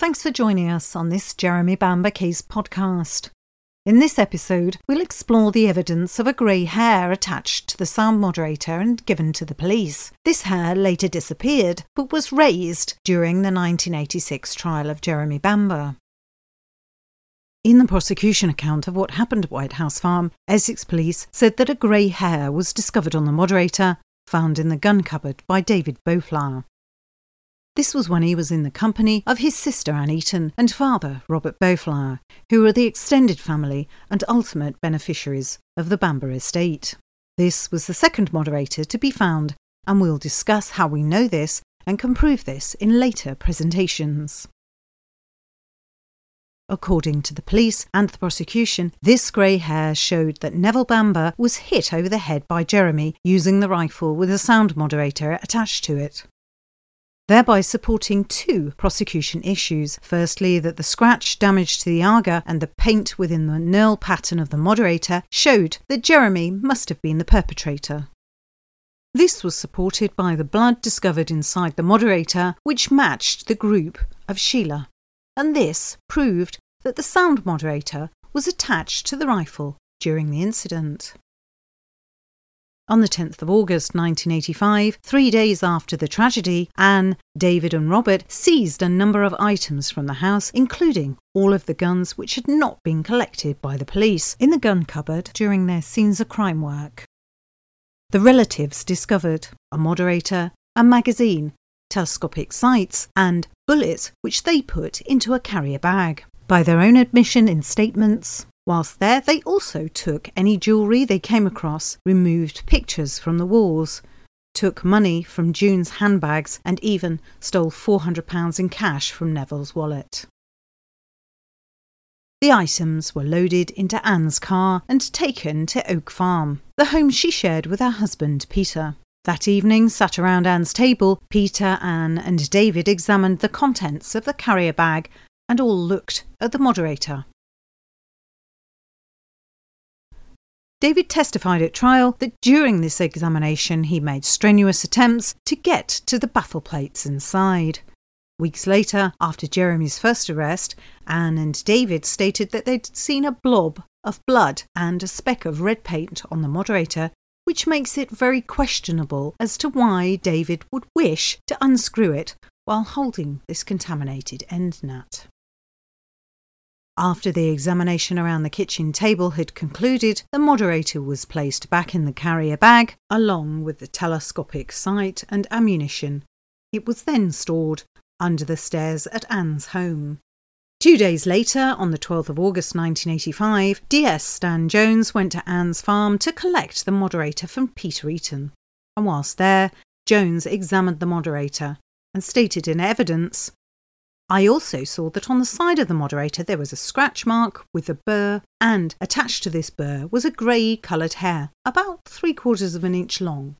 Thanks for joining us on this Jeremy Bamber Case podcast. In this episode, we'll explore the evidence of a grey hair attached to the sound moderator and given to the police. This hair later disappeared, but was raised during the 1986 trial of Jeremy Bamber. In the prosecution account of what happened at White House Farm, Essex police said that a grey hair was discovered on the moderator, found in the gun cupboard by David Boutflour. This was when he was in the company of his sister Ann Eaton and father Robert Boutflour, who were the extended family and ultimate beneficiaries of the Bamber estate. This was the second moderator to be found, and we'll discuss how we know this and can prove this in later presentations. According to the police and the prosecution, this grey hair showed that Neville Bamber was hit over the head by Jeremy using the rifle with a sound moderator attached to it thereby supporting two prosecution issues. Firstly, that the scratch damage to the Aga and the paint within the knurl pattern of the moderator showed that Jeremy must have been the perpetrator. This was supported by the blood discovered inside the moderator, which matched the group of Sheila. And this proved that the sound moderator was attached to the rifle during the incident. On the 10th of August 1985, three days after the tragedy, Ann, David, and Robert seized a number of items from the house, including all of the guns which had not been collected by the police in the gun cupboard during their scenes of crime work. The relatives discovered a moderator, a magazine, telescopic sights, and bullets which they put into a carrier bag. By their own admission in statements, Whilst there, they also took any jewellery they came across, removed pictures from the walls, took money from June's handbags, and even stole £400 in cash from Neville's wallet. The items were loaded into Ann's car and taken to Oak Farm, the home she shared with her husband Peter. That evening, sat around Ann's table, Peter, Ann, and David examined the contents of the carrier bag and all looked at the moderator. David testified at trial that during this examination he made strenuous attempts to get to the baffle plates inside. Weeks later, after Jeremy's first arrest, Ann and David stated that they'd seen a blob of blood and a speck of red paint on the moderator, which makes it very questionable as to why David would wish to unscrew it while holding this contaminated end nut. After the examination around the kitchen table had concluded, the moderator was placed back in the carrier bag, along with the telescopic sight and ammunition. It was then stored under the stairs at Ann's home. Two days later, on the 12th of August 1985, DS Stan Jones went to Ann's farm to collect the moderator from Peter Eaton. And whilst there, Jones examined the moderator and stated in evidence I also saw that on the side of the moderator there was a scratch mark with a burr, and attached to this burr was a grey coloured hair, about three quarters of an inch long.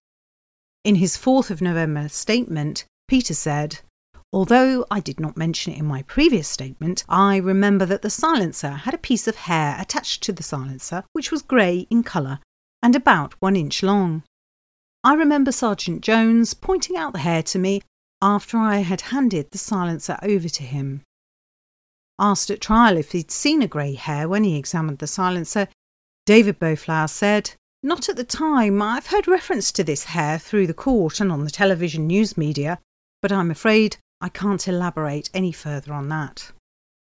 In his 4th of November statement, Peter said, Although I did not mention it in my previous statement, I remember that the silencer had a piece of hair attached to the silencer which was grey in colour and about one inch long. I remember Sergeant Jones pointing out the hair to me after I had handed the silencer over to him. Asked at trial if he'd seen a grey hair when he examined the silencer, David Boutflour said, Not at the time. I've heard reference to this hair through the court and on the television news media, but I'm afraid I can't elaborate any further on that.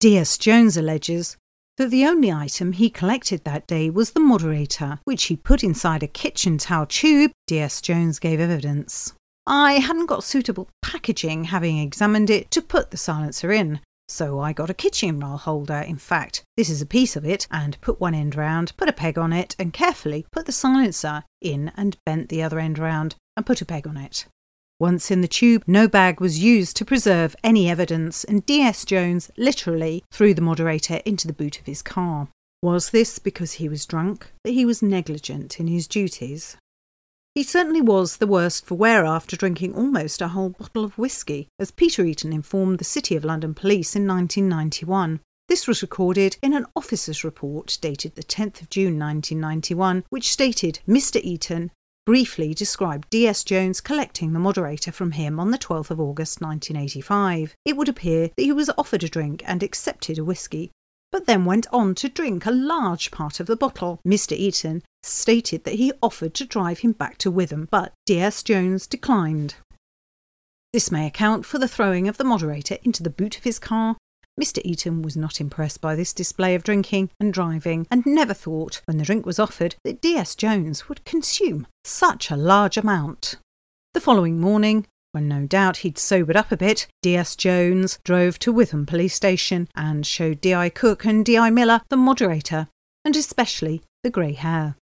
D.S. Jones alleges that the only item he collected that day was the moderator, which he put inside a kitchen towel tube. D.S. Jones gave evidence. I hadn't got suitable packaging having examined it to put the silencer in, so I got a kitchen roll holder. In fact, this is a piece of it, and put one end round, put a peg on it, and carefully put the silencer in and bent the other end round and put a peg on it. Once in the tube, no bag was used to preserve any evidence, and D.S. Jones literally threw the moderator into the boot of his car. Was this because he was drunk, that he was negligent in his duties? He certainly was the worst for wear after drinking almost a whole bottle of whisky, as Peter Eaton informed the City of London Police in 1991. This was recorded in an officer's report dated the 10th of June 1991, which stated Mr. Eaton briefly described D.S. Jones collecting the moderator from him on the 12th of August 1985. It would appear that he was offered a drink and accepted a whisky, but then went on to drink a large part of the bottle. Mr. Eaton stated that he offered to drive him back to Witham, but D.S. Jones declined. This may account for the throwing of the moderator into the boot of his car Mr. Eaton was not impressed by this display of drinking and driving, and never thought, when the drink was offered, that D.S. Jones would consume such a large amount. The following morning, when no doubt he'd sobered up a bit, D.S. Jones drove to Witham Police Station and showed D.I. Cook and D.I. Miller the moderator, and especially the grey hair.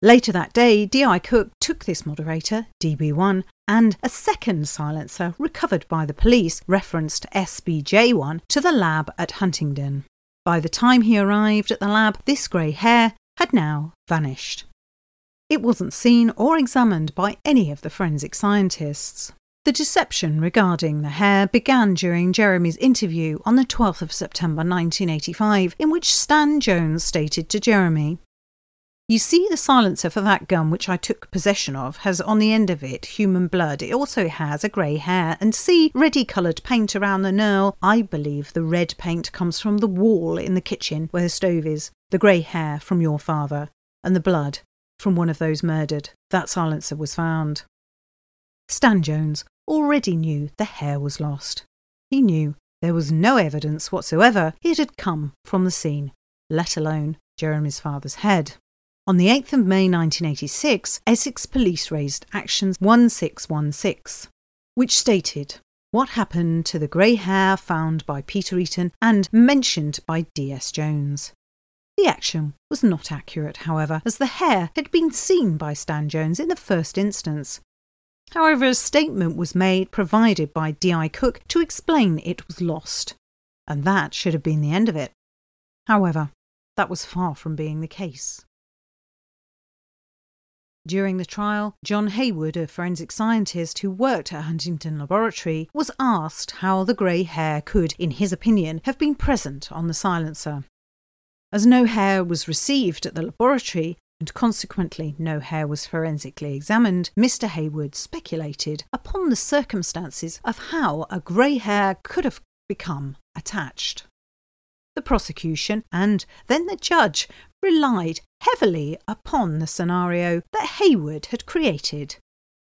Later that day, D.I. Cook took this moderator, DB1, and a second silencer recovered by the police, referenced SBJ1, to the lab at Huntingdon. By the time he arrived at the lab, this grey hair had now vanished. It wasn't seen or examined by any of the forensic scientists. The deception regarding the hair began during Jeremy's interview on the 12th of September 1985, in which Stan Jones stated to Jeremy, you see, the silencer for that gun which I took possession of has on the end of it human blood. It also has a grey hair. And see, ready coloured paint around the knurl. I believe the red paint comes from the wall in the kitchen where the stove is, the grey hair from your father, and the blood from one of those murdered. That silencer was found. Stan Jones already knew the hair was lost. He knew there was no evidence whatsoever it had come from the scene, let alone Jeremy's father's head. On the 8th of May 1986, Essex Police raised Actions 1616, which stated what happened to the grey hair found by Peter Eaton and mentioned by D.S. Jones. The action was not accurate, however, as the hair had been seen by Stan Jones in the first instance. However, a statement was made provided by D.I. Cook to explain it was lost, and that should have been the end of it. However, that was far from being the case. During the trial, John Hayward, a forensic scientist who worked at Huntingdon Laboratory, was asked how the grey hair could, in his opinion, have been present on the silencer. As no hair was received at the laboratory, and consequently no hair was forensically examined, Mr. Hayward speculated upon the circumstances of how a grey hair could have become attached. The prosecution and then the judge relied heavily upon the scenario that Hayward had created.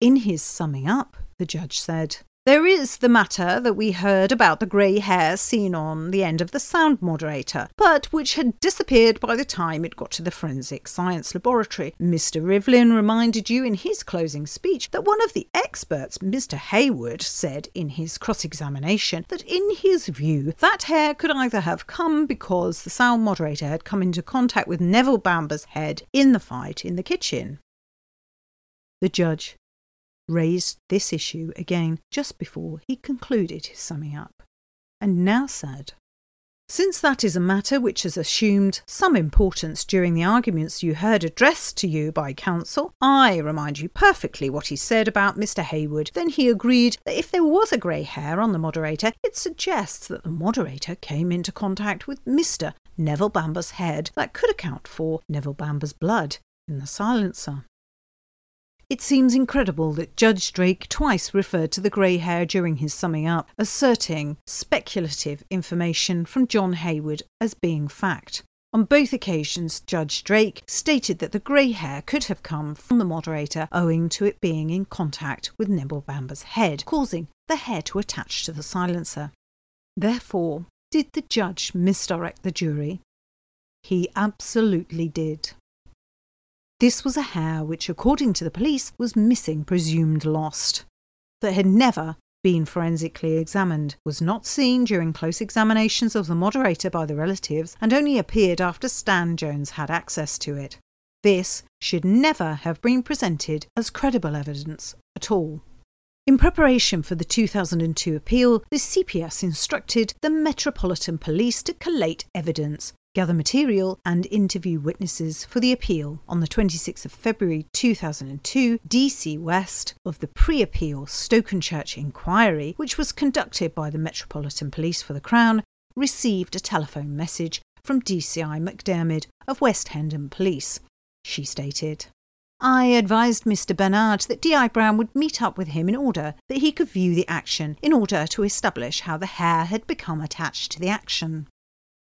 In his summing up, the judge said, there is the matter that we heard about the grey hair seen on the end of the sound moderator, but which had disappeared by the time it got to the forensic science laboratory. Mr. Rivlin reminded you in his closing speech that one of the experts, Mr. Hayward, said in his cross examination that in his view that hair could either have come because the sound moderator had come into contact with Neville Bamber's head in the fight in the kitchen. The judge raised this issue again just before he concluded his summing up, and now said, since that is a matter which has assumed some importance during the arguments you heard addressed to you by counsel, I remind you perfectly what he said about Mr. Hayward. Then he agreed that if there was a grey hair on the moderator, it suggests that the moderator came into contact with Mr. Neville Bamber's head that could account for Neville Bamber's blood in the silencer. It seems incredible that Judge Drake twice referred to the grey hair during his summing up, asserting speculative information from John Hayward as being fact. On both occasions, Judge Drake stated that the grey hair could have come from the moderator owing to it being in contact with Neville Bamber's head, causing the hair to attach to the silencer. Therefore, did the judge misdirect the jury? He absolutely did. This was a hair which, according to the police, was missing, presumed lost, that had never been forensically examined, was not seen during close examinations of the moderator by the relatives, and only appeared after Stan Jones had access to it. This should never have been presented as credible evidence at all. In preparation for the 2002 appeal, the CPS instructed the Metropolitan Police to collate evidence gather material, and interview witnesses for the appeal on the 26th of February 2002, DC West of the pre appeal Stokenchurch inquiry, which was conducted by the Metropolitan Police for the Crown, received a telephone message from DCI McDermid of West Hendon Police. She stated, I advised Mr. Bernard that D.I. Brown would meet up with him in order that he could view the action in order to establish how the hair had become attached to the action.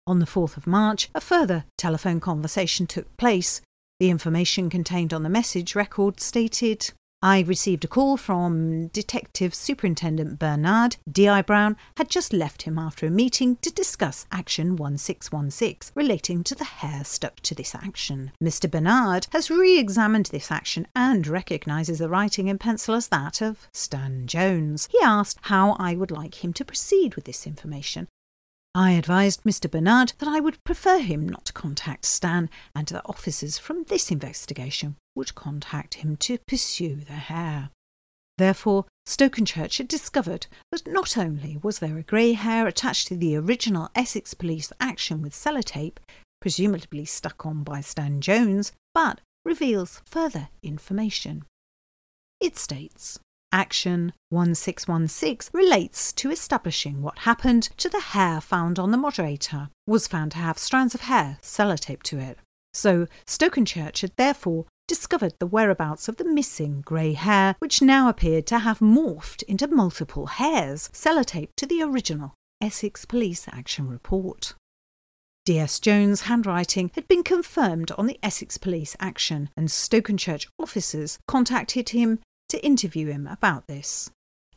On the 4th of March, a further telephone conversation took place. The information contained on the message record stated I received a call from Detective Superintendent Bernard. D.I. Brown had just left him after a meeting to discuss Action 1616 relating to the hair stuck to this action. Mr. Bernard has re examined this action and recognises the writing in pencil as that of Stan Jones. He asked how I would like him to proceed with this information. I advised Mr. Bernard that I would prefer him not to contact Stan and that officers from this investigation would contact him to pursue the hair. Therefore, Stokenchurch had discovered that not only was there a grey hair attached to the original Essex Police action with sellotape, presumably stuck on by Stan Jones, but reveals further information. It states Action 1616 relates to establishing what happened to the hair found on the moderator, was found to have strands of hair sellotaped to it. So Stokenchurch had therefore discovered the whereabouts of the missing grey hair, which now appeared to have morphed into multiple hairs sellotaped to the original Essex Police Action Report. D.S. Jones' handwriting had been confirmed on the Essex Police action, and Stokenchurch officers contacted him to interview him about this.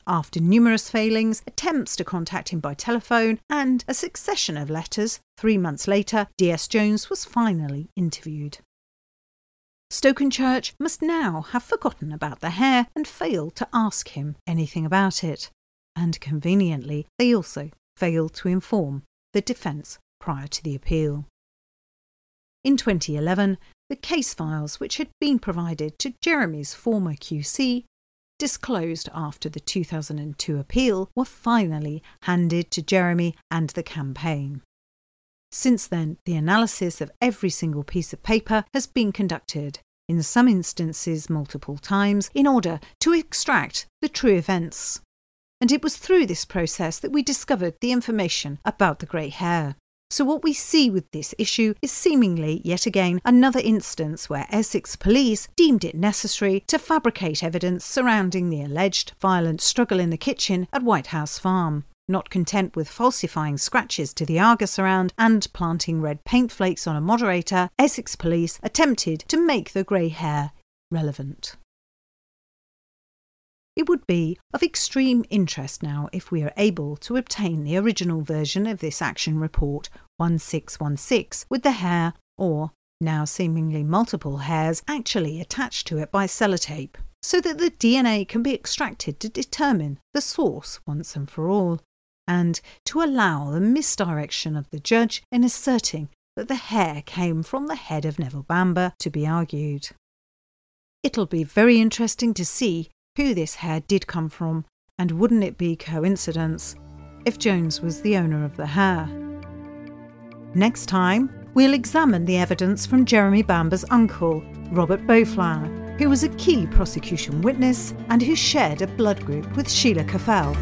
After numerous failings, attempts to contact him by telephone, and a succession of letters, three months later, D.S. Jones was finally interviewed. Stokenchurch must now have forgotten about the hair and failed to ask him anything about it. And conveniently, they also failed to inform the defence prior to the appeal. In 2011, the case files which had been provided to Jeremy's former QC, disclosed after the 2002 appeal, were finally handed to Jeremy and the campaign. Since then, the analysis of every single piece of paper has been conducted, in some instances multiple times, in order to extract the true events. And it was through this process that we discovered the information about the grey hair. So, what we see with this issue is seemingly yet again another instance where Essex police deemed it necessary to fabricate evidence surrounding the alleged violent struggle in the kitchen at White House Farm. Not content with falsifying scratches to the Aga surround and planting red paint flakes on a moderator, Essex police attempted to make the grey hair relevant. It would be of extreme interest now if we are able to obtain the original version of this action report 1616 with the hair, or now seemingly multiple hairs, actually attached to it by sellotape, so that the DNA can be extracted to determine the source once and for all, and to allow the misdirection of the judge in asserting that the hair came from the head of Neville Bamber to be argued. It'll be very interesting to see who this hair did come from, and wouldn't it be coincidence if Jones was the owner of the hair? Next time, we'll examine the evidence from Jeremy Bamber's uncle, Robert Boutflour, who was a key prosecution witness and who shared a blood group with Sheila Caffell.